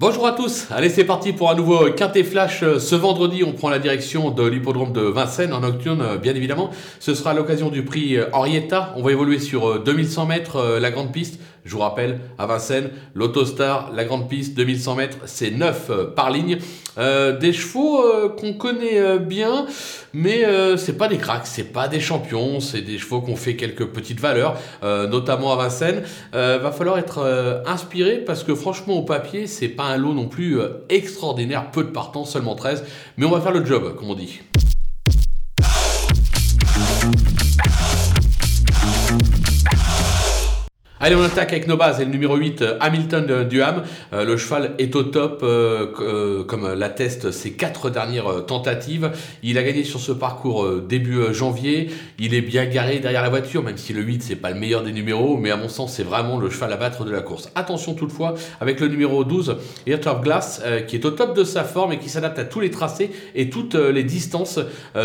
Bonjour à tous, allez c'est parti pour un nouveau Quintet Flash. Ce vendredi, on prend la direction de l'hippodrome de Vincennes en nocturne, bien évidemment. Ce sera l'occasion du prix Henrietta. On va évoluer sur 2100 mètres, la grande piste. Je vous rappelle, à Vincennes, l'Autostar, la grande piste, 2100 mètres, c'est 9 euh, par ligne. Euh, des chevaux euh, qu'on connaît bien, mais c'est pas des cracks, c'est pas des champions, c'est des chevaux qui ont fait quelques petites valeurs, notamment à Vincennes. va falloir être inspiré parce que franchement, au papier, c'est pas un lot non plus extraordinaire, peu de partants, seulement 13, mais on va faire le job, comme on dit. Allez, on attaque avec nos bases. Et le numéro 8, euh, Hamilton Duham. Euh, le cheval est au top, euh, comme l'attestent ses quatre dernières tentatives. Il a gagné sur ce parcours début janvier. Il est bien garé derrière la voiture, même si le 8, c'est pas le meilleur des numéros. Mais à mon sens, c'est vraiment le cheval à battre de la course. Attention toutefois avec le numéro 12, Heart of Glass, qui est au top de sa forme et qui s'adapte à tous les tracés et toutes les distances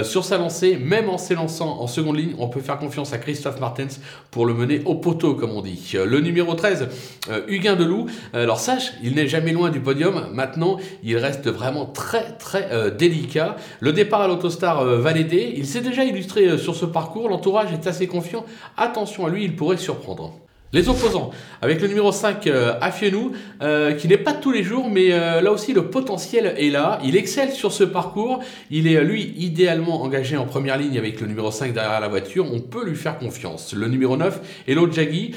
sur sa lancée. Même en s'élançant en seconde ligne, on peut faire confiance à Christophe Martens pour le mener au poteau, comme on dit. Le numéro 13, euh, Huguin Deloup. Alors sache, il n'est jamais loin du podium. Maintenant, il reste vraiment très très euh, délicat. Le départ à l'autostar euh, va l'aider. Il s'est déjà illustré sur ce parcours. L'entourage est assez confiant. Attention à lui, il pourrait surprendre. Les opposants, avec le numéro 5, euh, Afienou, euh, qui n'est pas tous les jours, mais euh, là aussi le potentiel est là. Il excelle sur ce parcours. Il est, lui, idéalement engagé en première ligne avec le numéro 5 derrière la voiture. On peut lui faire confiance. Le numéro 9, Elo Jaggi,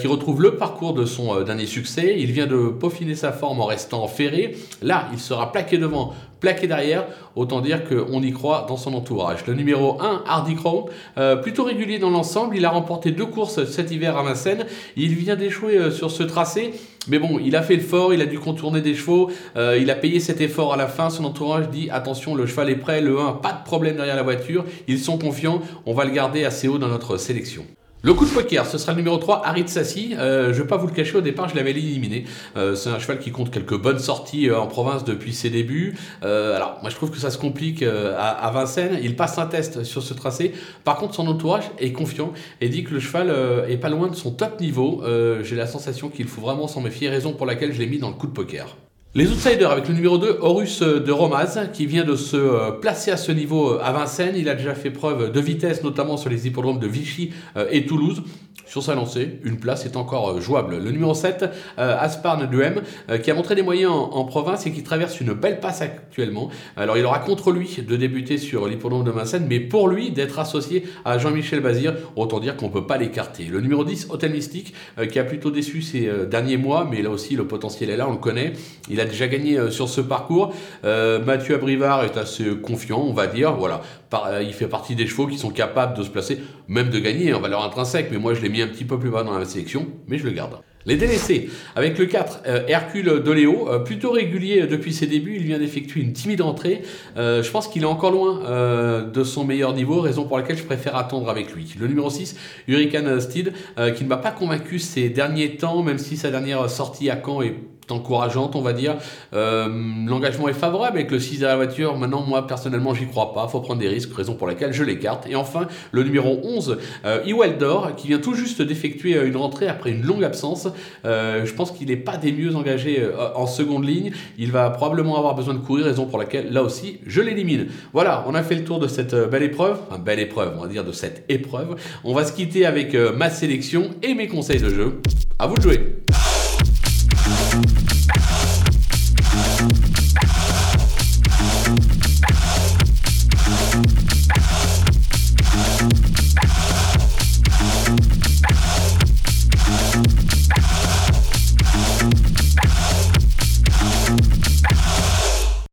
qui retrouve le parcours de son dernier succès. Il vient de peaufiner sa forme en restant ferré. Là, il sera plaqué devant plaqué derrière, autant dire qu'on y croit dans son entourage. Le numéro 1, Hardy Crow, euh, plutôt régulier dans l'ensemble, il a remporté deux courses cet hiver à Vincennes, il vient d'échouer euh, sur ce tracé, mais bon, il a fait le fort, il a dû contourner des chevaux, euh, il a payé cet effort à la fin, son entourage dit attention, le cheval est prêt, le 1, pas de problème derrière la voiture, ils sont confiants, on va le garder assez haut dans notre sélection. Le coup de poker, ce sera le numéro 3, Harit Sassi. Euh, je ne vais pas vous le cacher, au départ, je l'avais éliminé. Euh, c'est un cheval qui compte quelques bonnes sorties euh, en province depuis ses débuts. alors, moi, je trouve que ça se complique à, Vincennes. Il passe un test sur ce tracé. Par contre, son entourage est confiant et dit que le cheval est pas loin de son top niveau. J'ai la sensation qu'il faut vraiment s'en méfier, raison pour laquelle je l'ai mis dans le coup de poker. Les outsiders avec le numéro 2, Horus de Romaz, qui vient de se euh, placer à ce niveau euh, à Vincennes. Il a déjà fait preuve de vitesse, notamment sur les hippodromes de Vichy euh, et Toulouse. Sur sa lancée, une place est encore jouable. Le numéro 7, Asparne Duhem, qui a montré des moyens en, province et qui traverse une belle passe actuellement. Alors il aura contre lui de débuter sur l'hippodrome de Vincennes, mais pour lui d'être associé à Jean-Michel Bazir, autant dire qu'on ne peut pas l'écarter. Le numéro 10, Hôtel Mystique, qui a plutôt déçu ces derniers mois, mais là aussi le potentiel est là, on le connaît. Il a déjà gagné euh, sur ce parcours. Euh, Mathieu Abrivard est assez confiant, on va dire. Voilà, euh, il fait partie des chevaux qui sont capables de se placer, même de gagner en valeur intrinsèque. Mais moi, je l'ai mis un petit peu plus bas dans la sélection, mais je le garde. Les délaissés, avec le 4, Hercule Doléo, plutôt régulier depuis ses débuts, il vient d'effectuer une timide entrée. je pense qu'il est encore loin de son meilleur niveau, raison pour laquelle je préfère attendre avec lui. Le numéro 6, Hurricane Steed, qui ne m'a pas convaincu ces derniers temps, même si sa dernière sortie à Caen est encourageante, on va dire. Euh, l'engagement est favorable avec le 6 à la voiture. Maintenant, moi, personnellement, j'y crois pas. faut prendre des risques, raison pour laquelle je l'écarte. Et enfin, le numéro 11, euh, qui vient tout juste d'effectuer euh, une rentrée après une longue absence. Euh, je pense qu'il n'est pas des mieux engagés en seconde ligne. Il va probablement avoir besoin de courir, raison pour laquelle, là aussi, je l'élimine. Voilà, on a fait le tour de cette belle épreuve. Enfin, belle épreuve, on va dire de cette épreuve. On va se quitter avec ma sélection et mes conseils de jeu. À vous de jouer